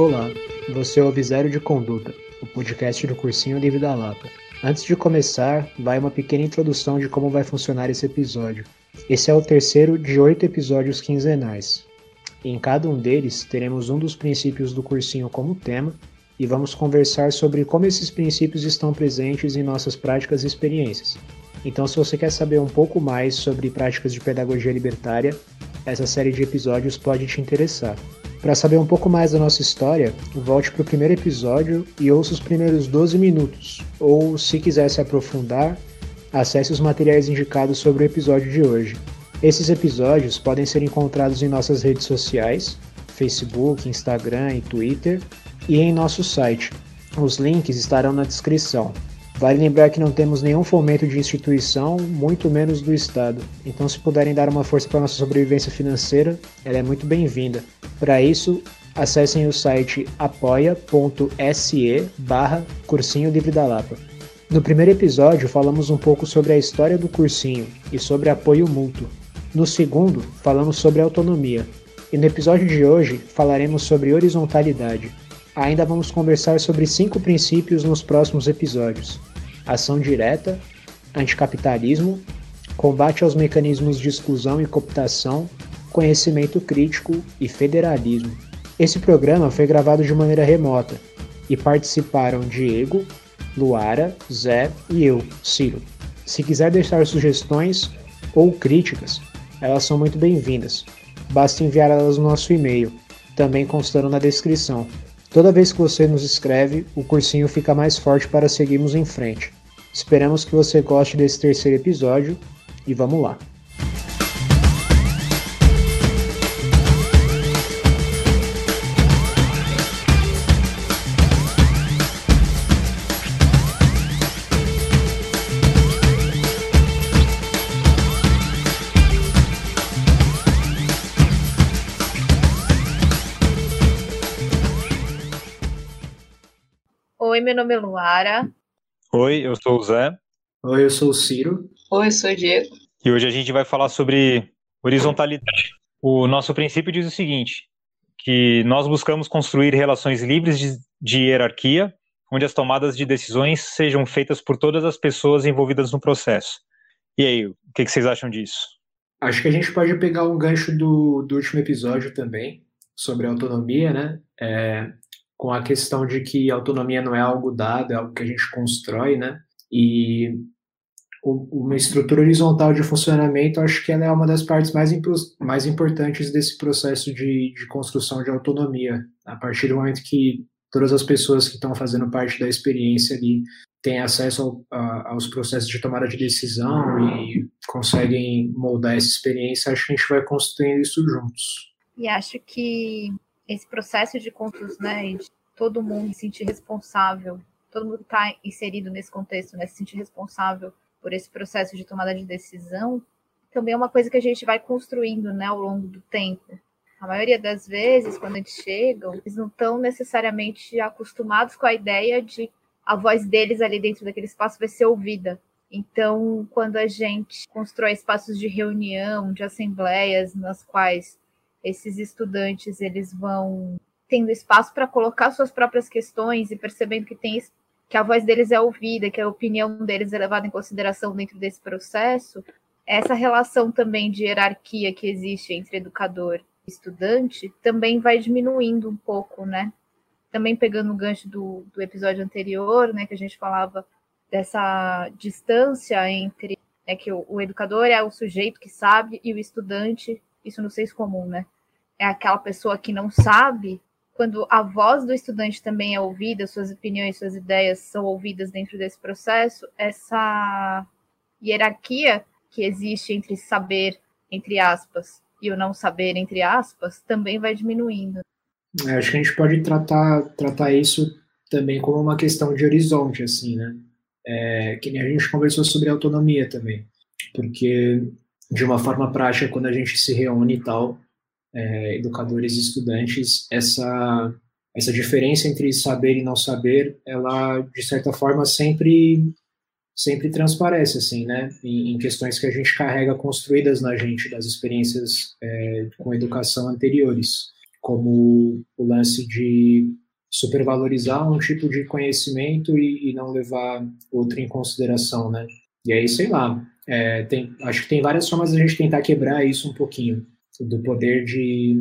Olá, você ouve Zero de Conduta, o podcast do Cursinho Livre da Lapa. Antes de começar, vai uma pequena introdução de como vai funcionar esse episódio. Esse é o terceiro de oito episódios quinzenais. Em cada um deles, teremos um dos princípios do cursinho como tema e vamos conversar sobre como esses princípios estão presentes em nossas práticas e experiências. Então, se você quer saber um pouco mais sobre práticas de pedagogia libertária, essa série de episódios pode te interessar. Para saber um pouco mais da nossa história, volte para o primeiro episódio e ouça os primeiros 12 minutos, ou se quiser se aprofundar, acesse os materiais indicados sobre o episódio de hoje. Esses episódios podem ser encontrados em nossas redes sociais, Facebook, Instagram e Twitter, e em nosso site. Os links estarão na descrição. Vale lembrar que não temos nenhum fomento de instituição, muito menos do Estado. Então, se puderem dar uma força para nossa sobrevivência financeira, ela é muito bem-vinda. Para isso, acessem o site apoia.se barra Cursinho Livre da Lapa. No primeiro episódio, falamos um pouco sobre a história do cursinho e sobre apoio mútuo. No segundo, falamos sobre autonomia. E no episódio de hoje, falaremos sobre horizontalidade. Ainda vamos conversar sobre cinco princípios nos próximos episódios ação direta, anticapitalismo, combate aos mecanismos de exclusão e cooptação, conhecimento crítico e federalismo. Esse programa foi gravado de maneira remota e participaram Diego, Luara, Zé e eu, Ciro. Se quiser deixar sugestões ou críticas, elas são muito bem-vindas. Basta enviar elas no nosso e-mail, também constando na descrição. Toda vez que você nos escreve, o cursinho fica mais forte para seguirmos em frente. Esperamos que você goste desse terceiro episódio e vamos lá. Oi, meu nome é Luara. Oi, eu sou o Zé. Oi, eu sou o Ciro. Oi, eu sou o Diego. E hoje a gente vai falar sobre horizontalidade. O nosso princípio diz o seguinte: que nós buscamos construir relações livres de, de hierarquia, onde as tomadas de decisões sejam feitas por todas as pessoas envolvidas no processo. E aí, o que, que vocês acham disso? Acho que a gente pode pegar um gancho do, do último episódio também, sobre autonomia, né? É, com a questão de que autonomia não é algo dado, é algo que a gente constrói, né? E uma estrutura horizontal de funcionamento, acho que ela é uma das partes mais, mais importantes desse processo de, de construção de autonomia. A partir do momento que todas as pessoas que estão fazendo parte da experiência ali têm acesso ao, a, aos processos de tomada de decisão e conseguem moldar essa experiência, acho que a gente vai construindo isso juntos. E acho que esse processo de contos, né, de todo mundo se sentir responsável, todo mundo está inserido nesse contexto, né, se sentir responsável por esse processo de tomada de decisão, também é uma coisa que a gente vai construindo, né, ao longo do tempo. A maioria das vezes, quando eles chegam, eles não estão necessariamente acostumados com a ideia de a voz deles ali dentro daquele espaço vai ser ouvida. Então, quando a gente constrói espaços de reunião, de assembleias, nas quais esses estudantes eles vão tendo espaço para colocar suas próprias questões e percebendo que tem que a voz deles é ouvida, que a opinião deles é levada em consideração dentro desse processo, essa relação também de hierarquia que existe entre educador e estudante também vai diminuindo um pouco, né? Também pegando o gancho do, do episódio anterior, né, que a gente falava dessa distância entre é que o, o educador é o sujeito que sabe e o estudante isso no senso comum, né? É aquela pessoa que não sabe, quando a voz do estudante também é ouvida, suas opiniões, suas ideias são ouvidas dentro desse processo, essa hierarquia que existe entre saber, entre aspas, e o não saber, entre aspas, também vai diminuindo. É, acho que a gente pode tratar, tratar isso também como uma questão de horizonte, assim, né? É, que nem a gente conversou sobre autonomia também, porque de uma forma prática, quando a gente se reúne e tal, é, educadores e estudantes, essa, essa diferença entre saber e não saber, ela, de certa forma, sempre sempre transparece, assim, né, em, em questões que a gente carrega construídas na gente, das experiências é, com educação anteriores. como o lance de supervalorizar um tipo de conhecimento e, e não levar outro em consideração, né? E aí, sei lá, é, tem, acho que tem várias formas de a gente tentar quebrar isso um pouquinho, do poder de,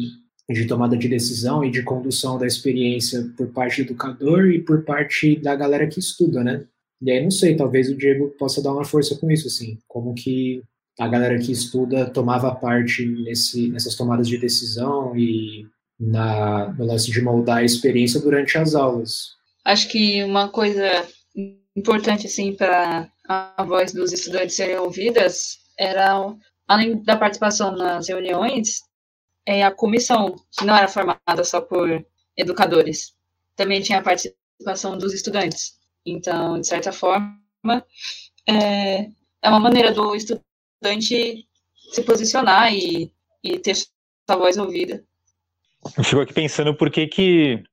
de tomada de decisão e de condução da experiência por parte do educador e por parte da galera que estuda, né? E aí, não sei, talvez o Diego possa dar uma força com isso, assim, como que a galera que estuda tomava parte nesse, nessas tomadas de decisão e na, no lance de moldar a experiência durante as aulas. Acho que uma coisa importante assim para a voz dos estudantes serem ouvidas era além da participação nas reuniões é a comissão que não era formada só por educadores também tinha a participação dos estudantes. Então de certa forma é, é uma maneira do estudante se posicionar e, e ter sua voz ouvida. Eu fico aqui pensando por que, que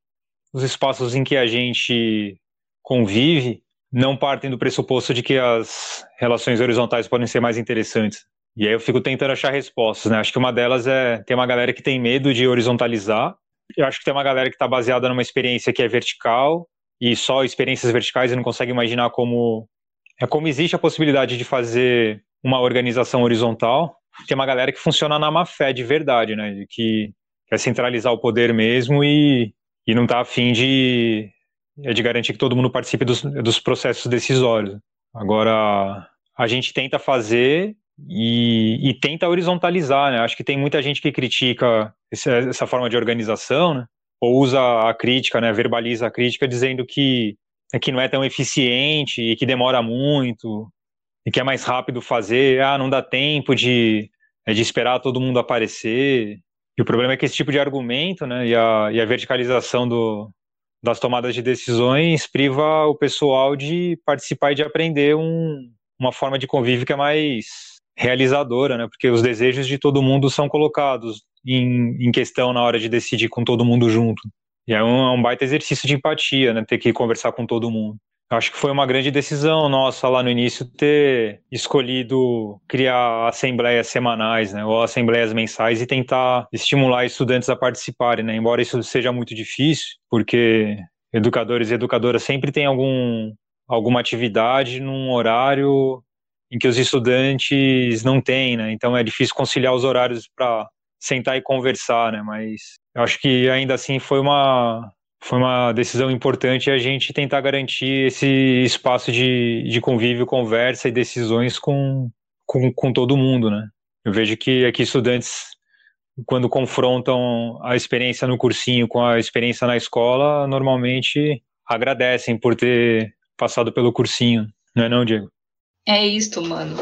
os espaços em que a gente convive não partem do pressuposto de que as relações horizontais podem ser mais interessantes. E aí eu fico tentando achar respostas, né? Acho que uma delas é tem uma galera que tem medo de horizontalizar. Eu acho que tem uma galera que está baseada numa experiência que é vertical e só experiências verticais e não consegue imaginar como é como existe a possibilidade de fazer uma organização horizontal. Tem uma galera que funciona na má fé de verdade, né? Que quer centralizar o poder mesmo e, e não está afim de, é de garantir que todo mundo participe dos, dos processos decisórios. Agora, a gente tenta fazer e, e, tenta horizontalizar, né? Acho que tem muita gente que critica essa, essa, forma de organização, né? Ou usa a crítica, né? Verbaliza a crítica dizendo que, é que não é tão eficiente e que demora muito e que é mais rápido fazer. Ah, não dá tempo de, é, de esperar todo mundo aparecer. E o problema é que esse tipo de argumento né, e, a, e a verticalização do, das tomadas de decisões priva o pessoal de participar e de aprender um, uma forma de convívio que é mais realizadora, né? Porque os desejos de todo mundo são colocados em, em questão na hora de decidir com todo mundo junto. E é um, é um baita exercício de empatia, né? Ter que conversar com todo mundo. Acho que foi uma grande decisão nossa lá no início ter escolhido criar assembleias semanais, né, ou assembleias mensais e tentar estimular estudantes a participarem, né, embora isso seja muito difícil, porque educadores e educadoras sempre têm algum, alguma atividade num horário em que os estudantes não têm, né, então é difícil conciliar os horários para sentar e conversar, né, mas eu acho que ainda assim foi uma foi uma decisão importante a gente tentar garantir esse espaço de, de convívio, conversa e decisões com, com, com todo mundo, né? Eu vejo que aqui estudantes, quando confrontam a experiência no cursinho com a experiência na escola, normalmente agradecem por ter passado pelo cursinho, não é não, Diego? É isto, mano.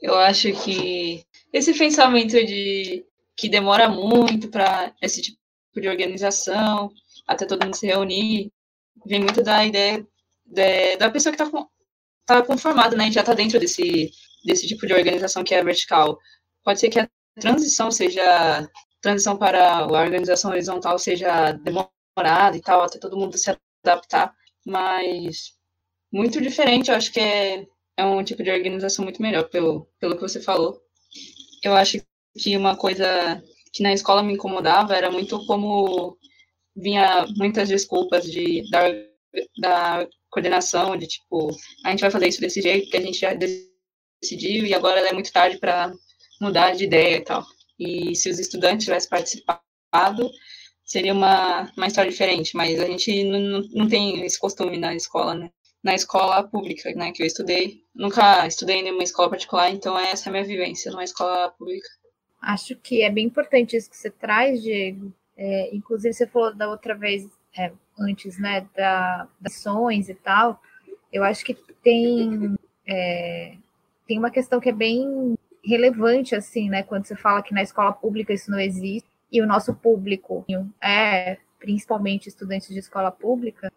Eu acho que esse pensamento de que demora muito para esse tipo de organização, até todo mundo se reunir, vem muito da ideia de, da pessoa que está tá conformada, né? Já está dentro desse, desse tipo de organização que é vertical. Pode ser que a transição seja transição para a organização horizontal seja demorada e tal, até todo mundo se adaptar, mas muito diferente, eu acho que é, é um tipo de organização muito melhor, pelo, pelo que você falou. Eu acho que uma coisa que na escola me incomodava era muito como vinha muitas desculpas de, da, da coordenação, de tipo, a gente vai fazer isso desse jeito que a gente já decidiu e agora é muito tarde para mudar de ideia e tal. E se os estudantes tivessem participado, seria uma, uma história diferente, mas a gente não, não tem esse costume na escola, né? Na escola pública, né, que eu estudei, nunca estudei em nenhuma escola particular, então essa é a minha vivência numa escola pública. Acho que é bem importante isso que você traz, Diego, é, inclusive, você falou da outra vez, é, antes, né, da, das ações e tal. Eu acho que tem, é, tem uma questão que é bem relevante, assim, né, quando você fala que na escola pública isso não existe, e o nosso público é principalmente estudantes de escola pública,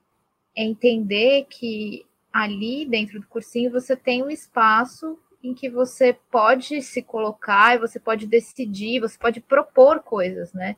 é entender que ali dentro do cursinho você tem um espaço em que você pode se colocar e você pode decidir, você pode propor coisas, né?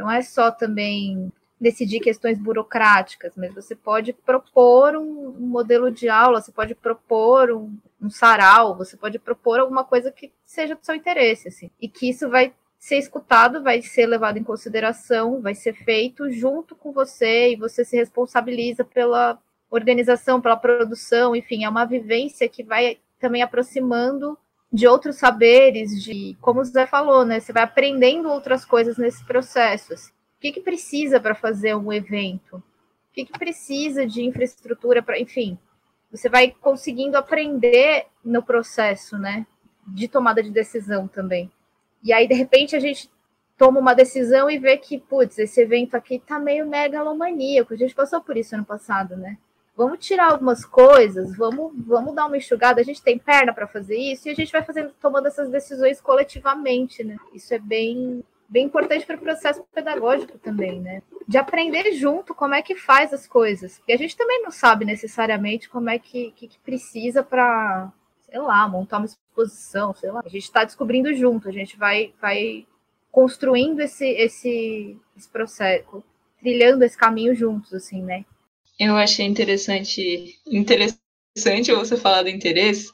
Não é só também decidir questões burocráticas, mas você pode propor um, modelo de aula, você pode propor um, um, sarau, você pode propor alguma coisa que seja do seu interesse, assim, e que isso vai ser escutado, vai ser levado em consideração, vai ser feito junto com você e você se responsabiliza pela organização, pela produção, enfim, é uma vivência que vai também aproximando de outros saberes, de como o Zé falou, né? Você vai aprendendo outras coisas nesses processos. O que, que precisa para fazer um evento? O que, que precisa de infraestrutura para, enfim, você vai conseguindo aprender no processo, né? De tomada de decisão também. E aí, de repente, a gente toma uma decisão e vê que, putz, esse evento aqui tá meio megalomaníaco. A gente passou por isso ano passado, né? Vamos tirar algumas coisas, vamos, vamos dar uma enxugada. A gente tem perna para fazer isso e a gente vai fazendo, tomando essas decisões coletivamente, né? Isso é bem, bem importante para o processo pedagógico também, né? De aprender junto como é que faz as coisas. Porque a gente também não sabe necessariamente como é que, que, que precisa para, sei lá, montar uma exposição, sei lá. A gente está descobrindo junto, a gente vai, vai construindo esse, esse, esse processo, trilhando esse caminho juntos, assim, né? Eu achei interessante, interessante você falar do interesse,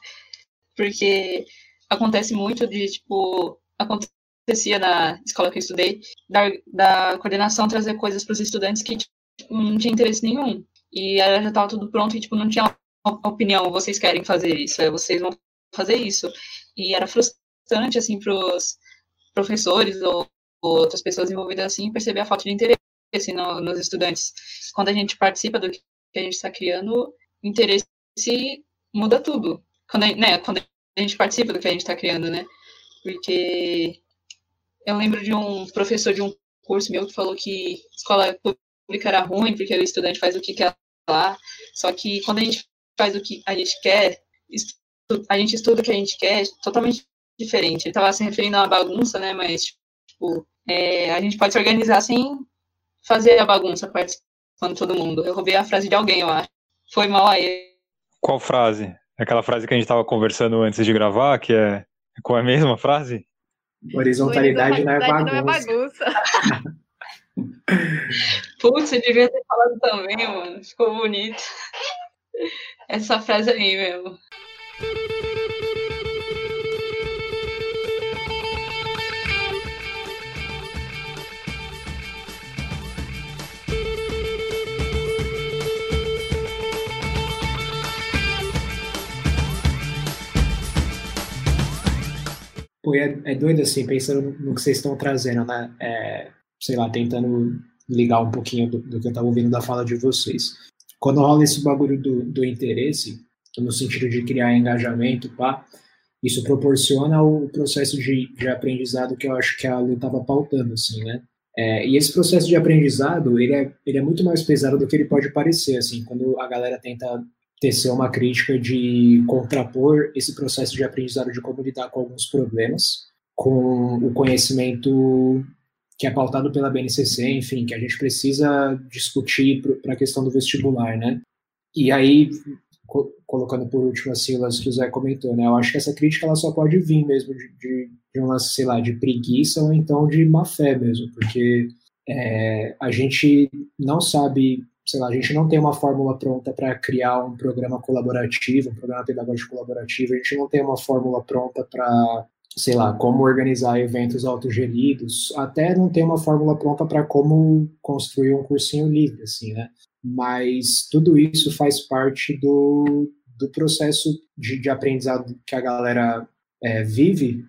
porque acontece muito de, tipo, acontecia na escola que eu estudei, da, da coordenação trazer coisas para os estudantes que tipo, não tinha interesse nenhum. E ela já estava tudo pronto e, tipo, não tinha opinião, vocês querem fazer isso, é, vocês vão fazer isso. E era frustrante, assim, para os professores ou, ou, outras pessoas envolvidas, assim, perceber a falta de interesse no, nos estudantes. Quando a gente participa do que a gente está criando, o interesse muda tudo. Quando a, né, quando a gente participa do que a gente está criando, né? Porque eu lembro de um professor de um curso meu que falou que escola pública era ruim, porque o estudante faz o que quer lá. Só que quando a gente faz o que a gente quer, a gente estuda o que a gente quer, é totalmente diferente. Ele estava se referindo a uma bagunça, né? Mas, tipo, é, a gente pode se organizar sem fazer a bagunça participando todo mundo. Eu roubei a frase de alguém, eu acho. Foi mal aí. Qual frase? Aquela frase que a gente estava conversando antes de gravar, que é. Qual é a mesma frase? Horizontalidade, não é bagunça. Não é bagunça. Putz, você devia ter falado também, mano. Ficou bonito. Essa frase aí mesmo. Pô, é, é doido assim, pensando no que vocês estão trazendo, né? É, sei lá, tentando ligar um pouquinho do, do que eu estava ouvindo da fala de vocês. Quando rola esse bagulho do, do interesse, no sentido de criar engajamento, pá, isso proporciona o processo de, de aprendizado que eu acho que a Lu estava pautando, assim, né? É, e esse processo de aprendizado, ele é, ele é muito mais pesado do que ele pode parecer, assim, quando a galera tenta tecer uma crítica de contrapor esse processo de aprendizado de como lidar com alguns problemas com o conhecimento que é pautado pela BNCC, enfim, que a gente precisa discutir para a questão do vestibular, né? E aí, co colocando por último as sílabas que o Zé comentou, né? Eu acho que essa crítica ela só pode vir mesmo de, de, de uma, sei lá, de preguiça ou então de má fé mesmo, porque é, a gente não sabe sei lá, a gente não tem uma fórmula pronta para criar um programa colaborativo, um programa pedagógico colaborativo, a gente não tem uma fórmula pronta para, sei lá, como organizar eventos autogeridos, até não tem uma fórmula pronta para como construir um cursinho livre, assim, né? Mas tudo isso faz parte do, do processo de, de aprendizado que a galera é, vive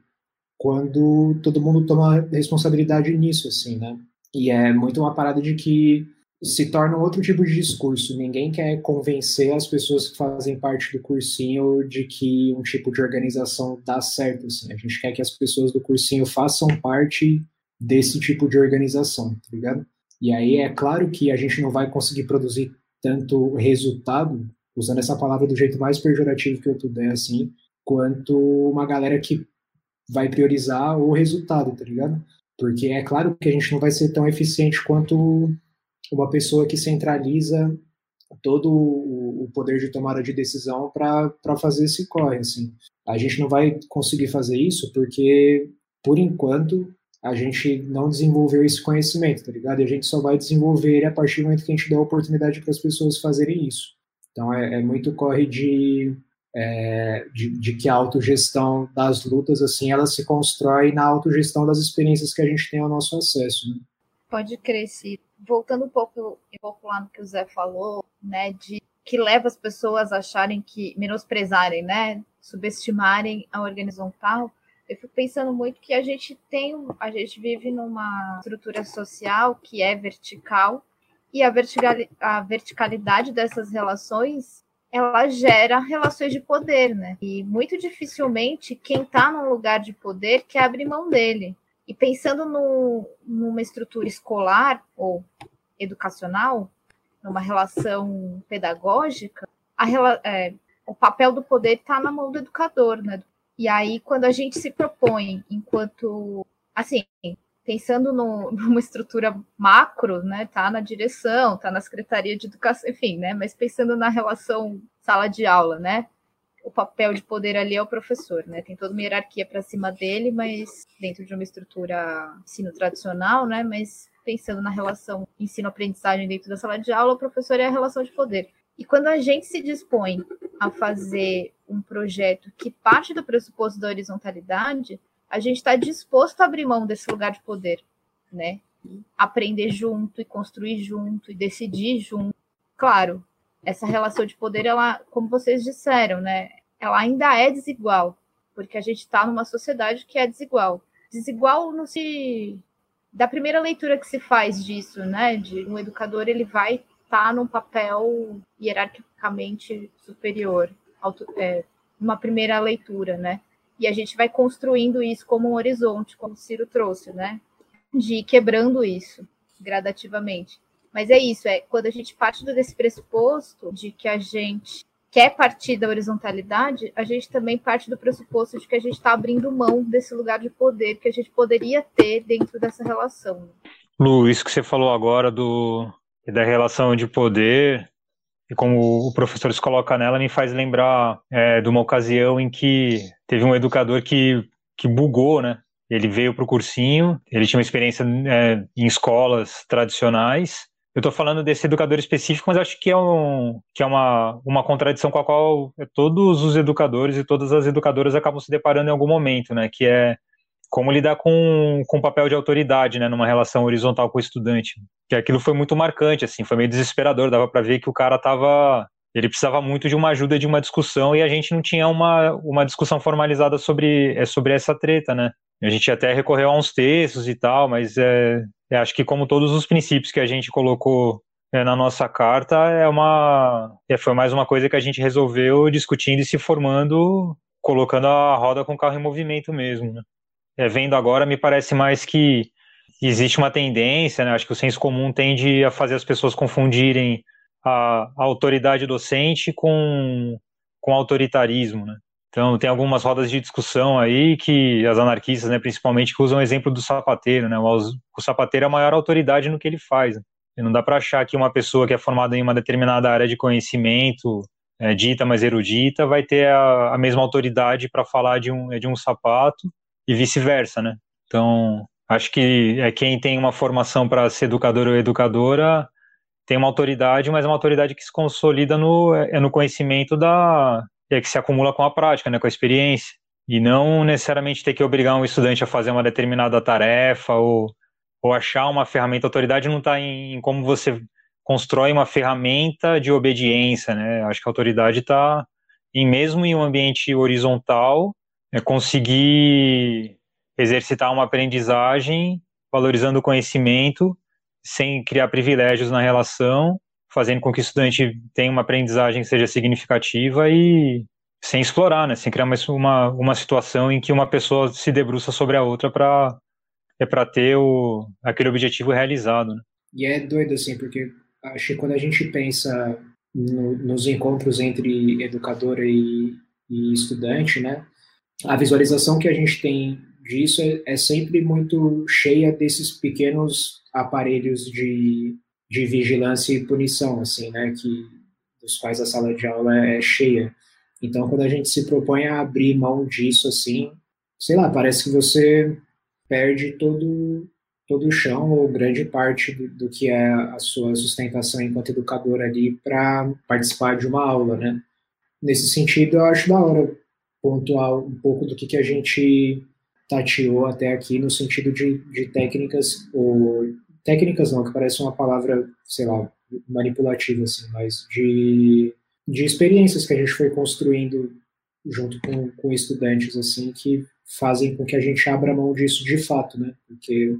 quando todo mundo toma responsabilidade nisso, assim, né? E é muito uma parada de que se torna outro tipo de discurso. Ninguém quer convencer as pessoas que fazem parte do cursinho de que um tipo de organização dá certo. Assim. A gente quer que as pessoas do cursinho façam parte desse tipo de organização, tá ligado? E aí é claro que a gente não vai conseguir produzir tanto resultado, usando essa palavra do jeito mais pejorativo que eu puder, assim, quanto uma galera que vai priorizar o resultado, tá ligado? Porque é claro que a gente não vai ser tão eficiente quanto uma pessoa que centraliza todo o poder de tomada de decisão para fazer esse corre. Assim. A gente não vai conseguir fazer isso porque, por enquanto, a gente não desenvolveu esse conhecimento, tá ligado? E a gente só vai desenvolver ele a partir do momento que a gente der a oportunidade para as pessoas fazerem isso. Então é, é muito corre de é, de, de, que a autogestão das lutas, assim, ela se constrói na autogestão das experiências que a gente tem ao nosso acesso. Né? Pode crescer. Voltando um pouco, um pouco lá no que o Zé falou, né, de que leva as pessoas a acharem que menosprezarem, né, subestimarem a horizontal. Eu fico pensando muito que a gente tem, a gente vive numa estrutura social que é vertical e a, vertical, a verticalidade dessas relações ela gera relações de poder, né? E muito dificilmente quem está num lugar de poder quer abrir mão dele. E pensando no, numa estrutura escolar ou educacional, numa relação pedagógica, é, o papel do poder está na mão do educador, né? E aí, quando a gente se propõe, enquanto, assim, pensando no, numa estrutura macro, né, tá na direção, tá na secretaria de educação, enfim, né, mas pensando na relação sala de aula, né, o papel de poder ali é o professor, né, tem toda uma hierarquia para cima dele, mas dentro de uma estrutura ensino tradicional, né, mas pensando na relação ensino-aprendizagem dentro da sala de aula, o professor é a relação de poder. E quando a gente se dispõe a fazer um projeto que parte do pressuposto da horizontalidade, a gente está disposto a abrir mão desse lugar de poder, né? Aprender junto e construir junto e decidir junto. Claro, essa relação de poder, ela, como vocês disseram, né? Ela ainda é desigual, porque a gente está numa sociedade que é desigual. Desigual no se da primeira leitura que se faz disso, né? De um educador ele vai estar tá num papel hierarquicamente superior, auto, é, uma primeira leitura, né? E a gente vai construindo isso como um horizonte, como o Ciro trouxe, né? De ir quebrando isso gradativamente. Mas é isso, é quando a gente parte desse pressuposto de que a gente quer partir da horizontalidade, a gente também parte do pressuposto de que a gente está abrindo mão desse lugar de poder que a gente poderia ter dentro dessa relação. Lu, isso que você falou agora do da relação de poder e como o professor se coloca nela, me faz lembrar é, de uma ocasião em que teve um educador que, que bugou, né? Ele veio para o cursinho, ele tinha uma experiência é, em escolas tradicionais. Eu estou falando desse educador específico, mas acho que é, um, que é uma, uma contradição com a qual todos os educadores e todas as educadoras acabam se deparando em algum momento, né? Que é como lidar com, com o papel de autoridade, né, numa relação horizontal com o estudante. Que aquilo foi muito marcante, assim, foi meio desesperador, dava para ver que o cara tava ele precisava muito de uma ajuda, de uma discussão, e a gente não tinha uma, uma discussão formalizada sobre, é, sobre essa treta, né? A gente até recorreu a uns textos e tal, mas é, é acho que como todos os princípios que a gente colocou é, na nossa carta, é uma, é, foi mais uma coisa que a gente resolveu discutindo e se formando, colocando a roda com o carro em movimento mesmo, né? é, vendo agora, me parece mais que existe uma tendência, né? Acho que o senso comum tende a fazer as pessoas confundirem a, a autoridade docente com, com autoritarismo, né? Então, tem algumas rodas de discussão aí que as anarquistas, né, principalmente, que usam o exemplo do sapateiro, né? O, sapateiro é a maior autoridade no que ele faz. Né? Não dá para achar que uma pessoa que é formada em uma determinada área de conhecimento, é, dita, mas erudita, vai ter a, a mesma autoridade para falar de um, de um sapato e vice-versa, né? Então, acho que é quem tem uma formação para ser educador ou educadora tem uma autoridade, mas é uma autoridade que se consolida no, é no conhecimento da é que se acumula com a prática, né, com a experiência, e não necessariamente ter que obrigar um estudante a fazer uma determinada tarefa ou, ou achar uma ferramenta. A autoridade não está em, como você constrói uma ferramenta de obediência, né? Acho que a autoridade está em mesmo em um ambiente horizontal é conseguir exercitar uma aprendizagem valorizando o conhecimento sem criar privilégios na relação, fazendo com que o estudante tenha uma aprendizagem que seja significativa e sem explorar, né, sem criar uma, uma situação em que uma pessoa se debruça sobre a outra para é para ter o, aquele objetivo realizado. Né? E é doido assim, porque acho que quando a gente pensa no, nos encontros entre educadora e, e estudante, né, a visualização que a gente tem disso é, é sempre muito cheia desses pequenos aparelhos de, de vigilância e punição, assim, né, que dos quais a sala de aula é cheia. Então, quando a gente se propõe a abrir mão disso, assim, sei lá, parece que você perde todo todo o chão ou grande parte do, do que é a sua sustentação enquanto educador ali para participar de uma aula, né? nesse sentido, eu acho da hora pontuar um pouco do que, que a gente tateou até aqui no sentido de, de técnicas, ou técnicas não, que parece uma palavra, sei lá, manipulativa, assim, mas de, de experiências que a gente foi construindo junto com, com estudantes, assim, que fazem com que a gente abra mão disso de fato, né? Porque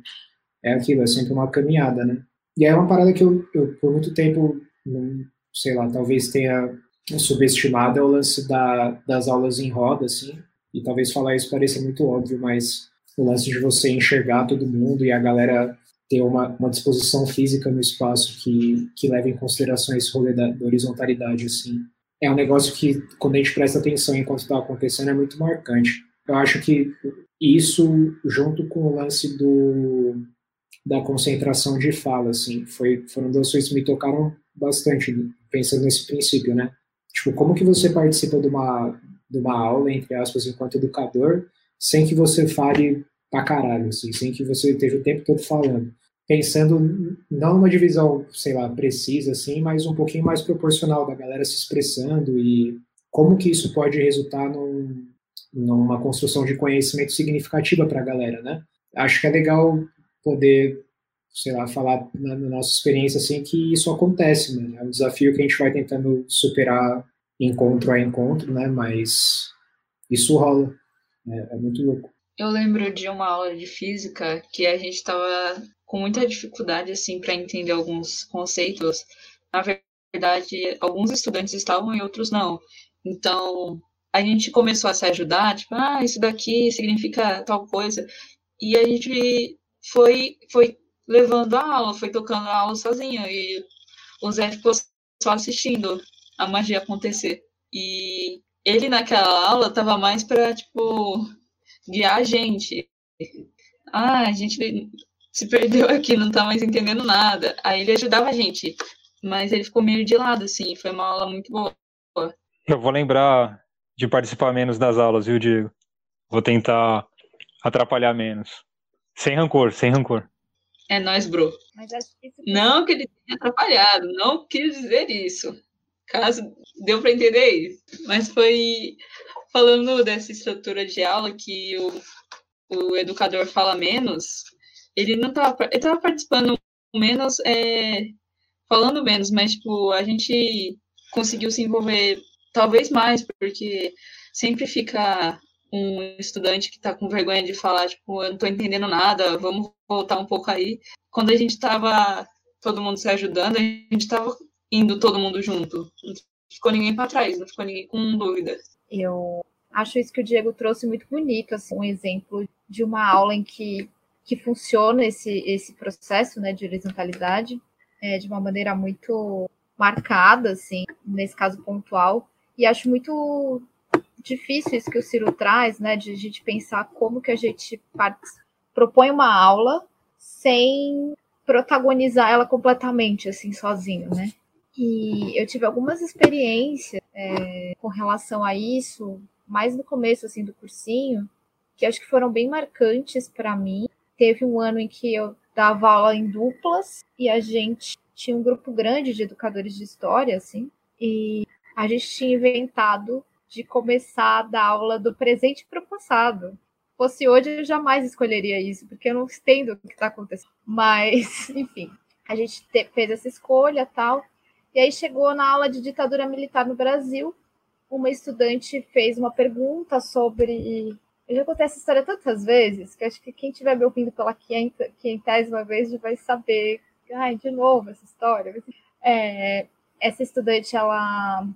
é aquilo, é sempre uma caminhada, né? E é uma parada que eu, eu por muito tempo, não, sei lá, talvez tenha subestimado é o lance da, das aulas em roda, assim, e talvez falar isso pareça muito óbvio, mas o lance de você enxergar todo mundo e a galera ter uma, uma disposição física no espaço que, que leva em consideração esse rolê da, da horizontalidade, assim, é um negócio que, quando a gente presta atenção enquanto está acontecendo, é muito marcante. Eu acho que isso, junto com o lance do, da concentração de fala, assim, foi, foram duas coisas que me tocaram bastante, pensando nesse princípio, né? Tipo, como que você participa de uma, de uma aula, entre aspas, enquanto educador, sem que você fale pra caralho, assim, sem que você esteja o tempo todo falando. Pensando não numa divisão, sei lá, precisa, assim, mas um pouquinho mais proporcional da galera se expressando e como que isso pode resultar num, numa construção de conhecimento significativa para a galera, né? Acho que é legal poder, sei lá, falar na, na, nossa experiência assim que isso acontece, né? É um desafio que a gente vai tentando superar encontro a encontro, né? Mas isso rola, né? é muito louco. Eu lembro de uma aula de física que a gente estava com muita dificuldade assim para entender alguns conceitos. Na verdade, alguns estudantes estavam e outros não. Então, a gente começou a se ajudar, tipo, ah, isso daqui significa tal coisa. E a gente foi foi levando a aula, foi tocando a aula sozinho e o Zé ficou só assistindo a magia acontecer. E ele naquela aula tava mais para tipo guiar a gente. Ah, a gente se perdeu aqui, não tá mais entendendo nada. Aí ele ajudava a gente, mas ele ficou meio de lado, assim, foi uma aula muito boa. Eu vou lembrar de participar menos das aulas, viu, Diego? Vou tentar atrapalhar menos. Sem rancor, sem rancor. É nós, bro. Que... Não que ele tenha atrapalhado, não quis dizer isso. Caso deu para entender isso. Mas foi falando dessa estrutura de aula que o, o educador fala menos, ele não estava ele tava participando menos, é, falando menos, mas tipo, a gente conseguiu se envolver talvez mais, porque sempre fica um estudante que está com vergonha de falar, tipo, eu não estou entendendo nada, vamos voltar um pouco aí. Quando a gente estava todo mundo se ajudando, a gente estava indo todo mundo junto. Não ficou ninguém para trás, não ficou ninguém com dúvida. Eu acho isso que o Diego trouxe muito bonito, assim, um exemplo de uma aula em que, que funciona esse, esse processo né, de horizontalidade é, de uma maneira muito marcada, assim, nesse caso pontual. E acho muito difícil isso que o Ciro traz, né, de a gente pensar como que a gente propõe uma aula sem protagonizar ela completamente, assim, sozinho, né? E eu tive algumas experiências é, com relação a isso, mais no começo assim do cursinho, que acho que foram bem marcantes para mim. Teve um ano em que eu dava aula em duplas e a gente tinha um grupo grande de educadores de história, assim, e a gente tinha inventado de começar a dar aula do presente para o passado. Fosse hoje, eu jamais escolheria isso, porque eu não entendo o que está acontecendo. Mas, enfim, a gente fez essa escolha tal. E aí chegou na aula de ditadura militar no Brasil, uma estudante fez uma pergunta sobre. Eu já contei essa história tantas vezes que acho que quem estiver me ouvindo pela quinhentésima vez já vai saber. Ai, de novo essa história. É, essa estudante ela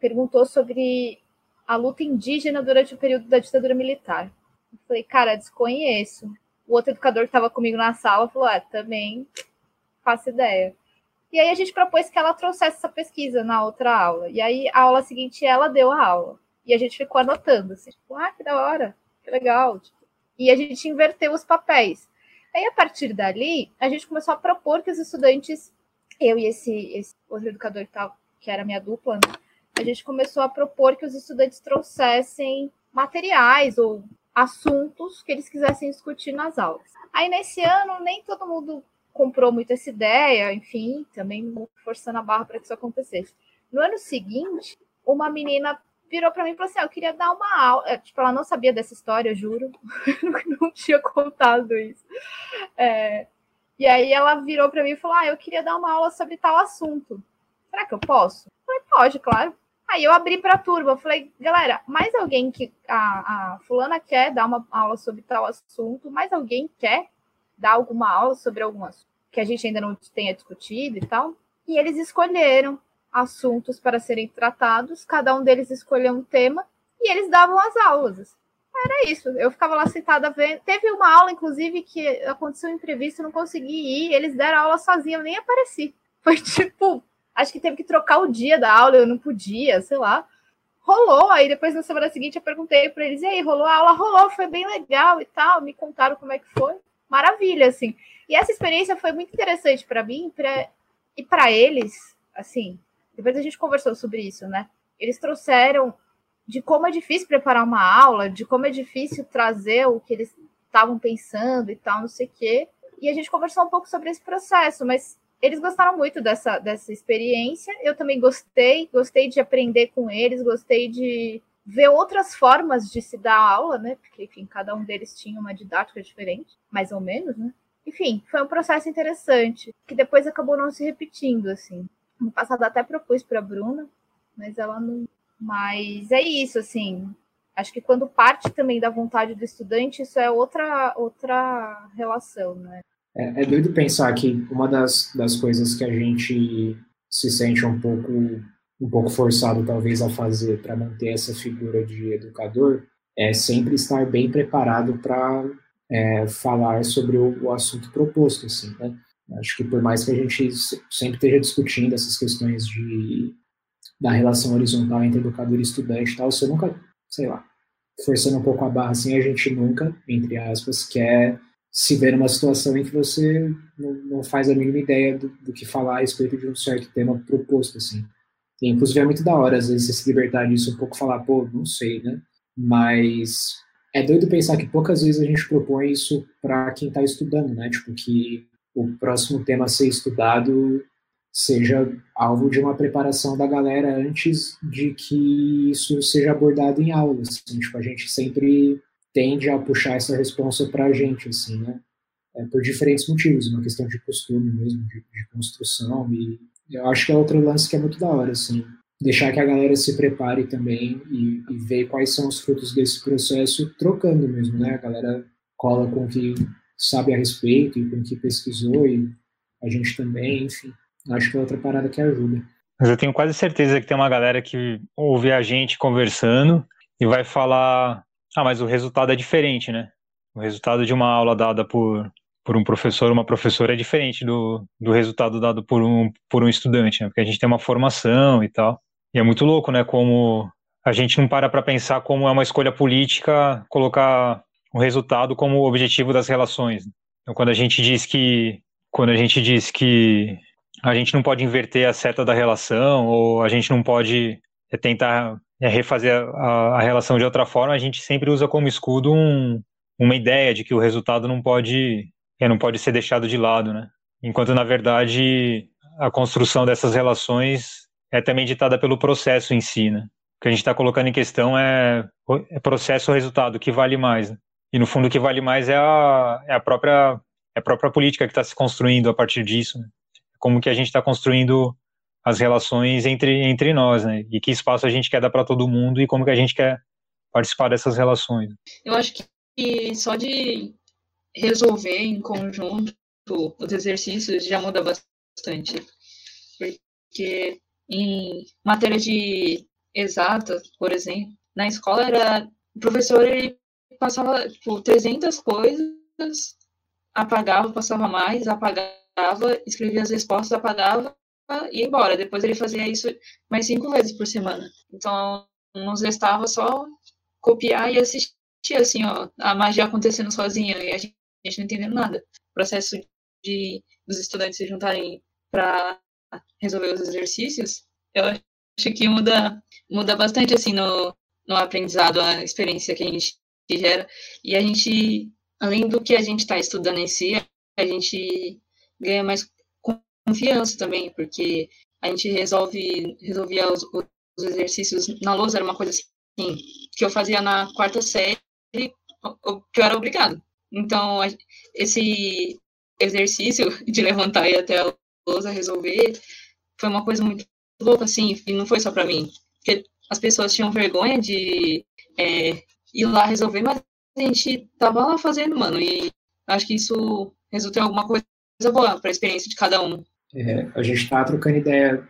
perguntou sobre a luta indígena durante o período da ditadura militar. Eu falei, cara, desconheço. O outro educador que estava comigo na sala falou: ah, também faço ideia. E aí a gente propôs que ela trouxesse essa pesquisa na outra aula. E aí a aula seguinte ela deu a aula. E a gente ficou anotando, assim, tipo, ah, que da hora, que legal. Tipo. E a gente inverteu os papéis. Aí, a partir dali, a gente começou a propor que os estudantes, eu e esse, esse outro educador tava, que era minha dupla, né, a gente começou a propor que os estudantes trouxessem materiais ou assuntos que eles quisessem discutir nas aulas. Aí, nesse ano, nem todo mundo comprou muito essa ideia, enfim, também forçando a barra para que isso acontecesse. No ano seguinte, uma menina virou para mim e falou assim: ah, Eu queria dar uma aula. É, tipo, ela não sabia dessa história, eu juro. não tinha contado isso. É, e aí ela virou para mim e falou: Ah, eu queria dar uma aula sobre tal assunto. Será que eu posso? Eu falei, pode, claro. Aí eu abri para a turma, falei, galera, mais alguém que a, a fulana quer dar uma aula sobre tal assunto, mais alguém quer dar alguma aula sobre algum assunto que a gente ainda não tenha discutido e tal. E eles escolheram assuntos para serem tratados, cada um deles escolheu um tema e eles davam as aulas. Era isso. Eu ficava lá sentada vendo. Teve uma aula, inclusive, que aconteceu um imprevisto, não consegui ir. Eles deram aula sozinha, eu nem apareci. Foi tipo, acho que teve que trocar o dia da aula, eu não podia, sei lá. Rolou, aí depois na semana seguinte eu perguntei para eles, e aí, rolou a aula? Rolou, foi bem legal e tal, me contaram como é que foi. Maravilha, assim. E essa experiência foi muito interessante para mim pra, e para eles, assim, depois a gente conversou sobre isso, né? Eles trouxeram de como é difícil preparar uma aula, de como é difícil trazer o que eles estavam pensando e tal, não sei o quê. E a gente conversou um pouco sobre esse processo, mas eles gostaram muito dessa, dessa experiência. Eu também gostei, gostei de aprender com eles, gostei de ver outras formas de se dar aula, né? Porque, enfim, cada um deles tinha uma didática diferente, mais ou menos, né? Enfim, foi um processo interessante, que depois acabou não se repetindo, assim. No passado até propus para a Bruna, mas ela não. Mas é isso, assim. Acho que quando parte também da vontade do estudante, isso é outra, outra relação, né? É, é doido pensar que uma das, das coisas que a gente se sente um pouco um pouco forçado talvez a fazer para manter essa figura de educador é sempre estar bem preparado para é, falar sobre o, o, assunto proposto, assim, né? Acho que por mais que a gente sempre esteja discutindo essas questões de, da relação horizontal entre educador e estudante tal, você nunca, sei lá, forçando um pouco a barra assim, a gente nunca, entre aspas, quer se ver numa situação em que você não, não faz a mínima ideia do, do, que falar a respeito de um certo tema proposto, assim. E, inclusive é muito da hora, às vezes, se libertar disso um pouco falar, pô, não sei, né? Mas é doido pensar que poucas vezes a gente propõe isso para quem está estudando, né? Tipo, que o próximo tema a ser estudado seja alvo de uma preparação da galera antes de que isso seja abordado em aulas. Assim, tipo, a gente sempre tende a puxar essa resposta para a gente, assim, né? É, por diferentes motivos, uma questão de costume mesmo, de, de construção, e eu acho que é outro lance que é muito da hora, assim, deixar que a galera se prepare também e, e ver quais são os frutos desse processo, trocando mesmo, né? A galera cola com o que sabe a respeito e com o que pesquisou e a gente também, enfim. Acho que é outra parada que ajuda. Mas eu tenho quase certeza que tem uma galera que ouve a gente conversando e vai falar: ah, mas o resultado é diferente, né? O resultado de uma aula dada por, por um professor ou uma professora é diferente do, do resultado dado por um, por um estudante, né? Porque a gente tem uma formação e tal. E é muito louco, né? Como a gente não para para pensar como é uma escolha política colocar o resultado como objetivo das relações. Então, quando a gente diz que quando a gente diz que a gente não pode inverter a seta da relação ou a gente não pode é, tentar é, refazer a, a, relação de outra forma, a gente sempre usa como escudo um, uma ideia de que o resultado não pode é, não pode ser deixado de lado, né? Enquanto na verdade a construção dessas relações é também ditada pelo processo em si, né? O que a gente está colocando em questão é, é processo ou resultado, o que vale mais. Né? E no fundo o que vale mais é a, é a própria é a própria política que está se construindo a partir disso. Né? Como que a gente está construindo as relações entre, entre nós, né? E que espaço a gente quer dar para todo mundo e como que a gente quer participar dessas relações. Eu acho que só de resolver em conjunto os exercícios já muda bastante. Porque em matéria de exatas, por exemplo, na escola era o professor ele passava tipo 300 coisas, apagava, passava mais, apagava, escrevia as respostas, apagava e ia embora. Depois ele fazia isso mais cinco vezes por semana. Então, nos restava só copiar e assistir assim, ó, a magia acontecendo sozinha e a gente, a gente não entendendo nada. O processo de dos estudantes se juntarem para resolver os exercícios, eu acho que muda, muda bastante, assim, no, no aprendizado, a experiência que a gente gera. E a gente, além do que a gente está estudando em si, a gente ganha mais confiança também, porque a gente resolve resolvia os, exercícios na lousa era uma coisa assim, que eu fazia na quarta série, que eu era obrigado. Então, esse exercício de levantar e ir até a lousa resolver foi uma coisa muito louca, assim, e não foi só para mim. Porque as pessoas tinham vergonha de é, ir lá resolver, mas a gente tava lá fazendo, mano, e acho que isso resulta em alguma coisa boa para a experiência de cada um. É, a gente tá trocando ideia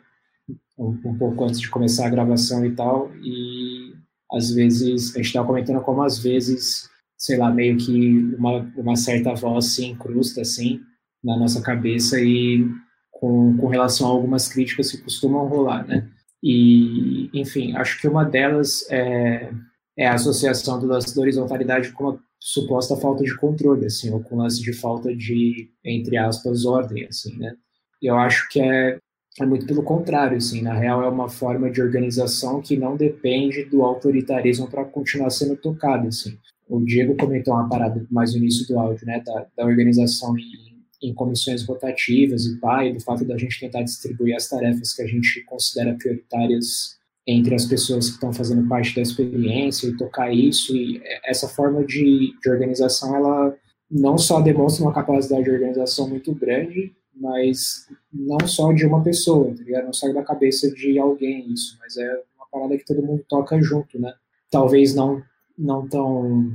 um, um, pouco antes de começar a gravação e tal, e às vezes, a gente tava comentando como às vezes, sei lá, meio que uma, uma certa voz se incrusta, assim, na nossa cabeça e com, com relação a algumas críticas que costumam rolar, né? E, enfim, acho que uma delas é, é a associação do lance da horizontalidade com a suposta falta de controle, assim, ou com o lance de falta de, entre aspas, ordem, assim, né? Eu acho que é, é muito pelo contrário, assim, na real é uma forma de organização que não depende do autoritarismo para continuar sendo tocado, assim. O Diego comentou uma parada mais no início do áudio, né, da, da organização em em comissões rotativas e pai, do fato da gente tentar distribuir as tarefas que a gente considera prioritárias entre as pessoas que estão fazendo parte da experiência e tocar isso. E essa forma de, de organização, ela não só demonstra uma capacidade de organização muito grande, mas não só de uma pessoa, tá ligado? Não sai da cabeça de alguém isso, mas é uma parada que todo mundo toca junto, né? Talvez não, não tão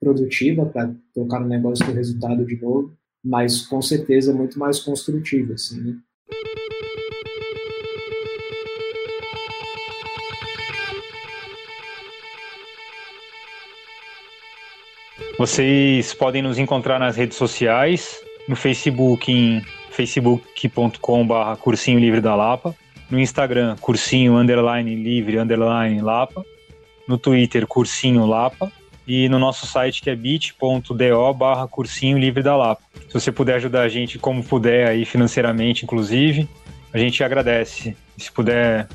produtiva para tocar no negócio do resultado de novo, mas com certeza muito mais construtiva, assim, né? Vocês podem nos encontrar nas redes sociais, no Facebook em facebook.com.br cursinho livre da Lapa, no Instagram cursinho underline livre underline Lapa, no Twitter cursinho Lapa e no nosso site que é bit.do barra cursinho livre da Lapa. Se você puder ajudar a gente como puder aí financeiramente, inclusive, a gente agradece. Se puder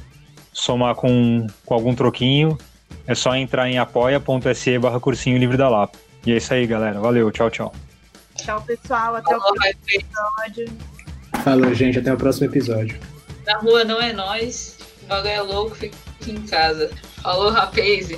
somar com, com algum troquinho, é só entrar em apoia.se barra cursinho livre da Lapa. E é isso aí, galera. Valeu, tchau, tchau. Tchau, pessoal. Até Falou, o próximo episódio. Falou, gente. Até o próximo episódio. Na rua não é nós. O bagulho é louco, fica em casa. Falou, rapaz.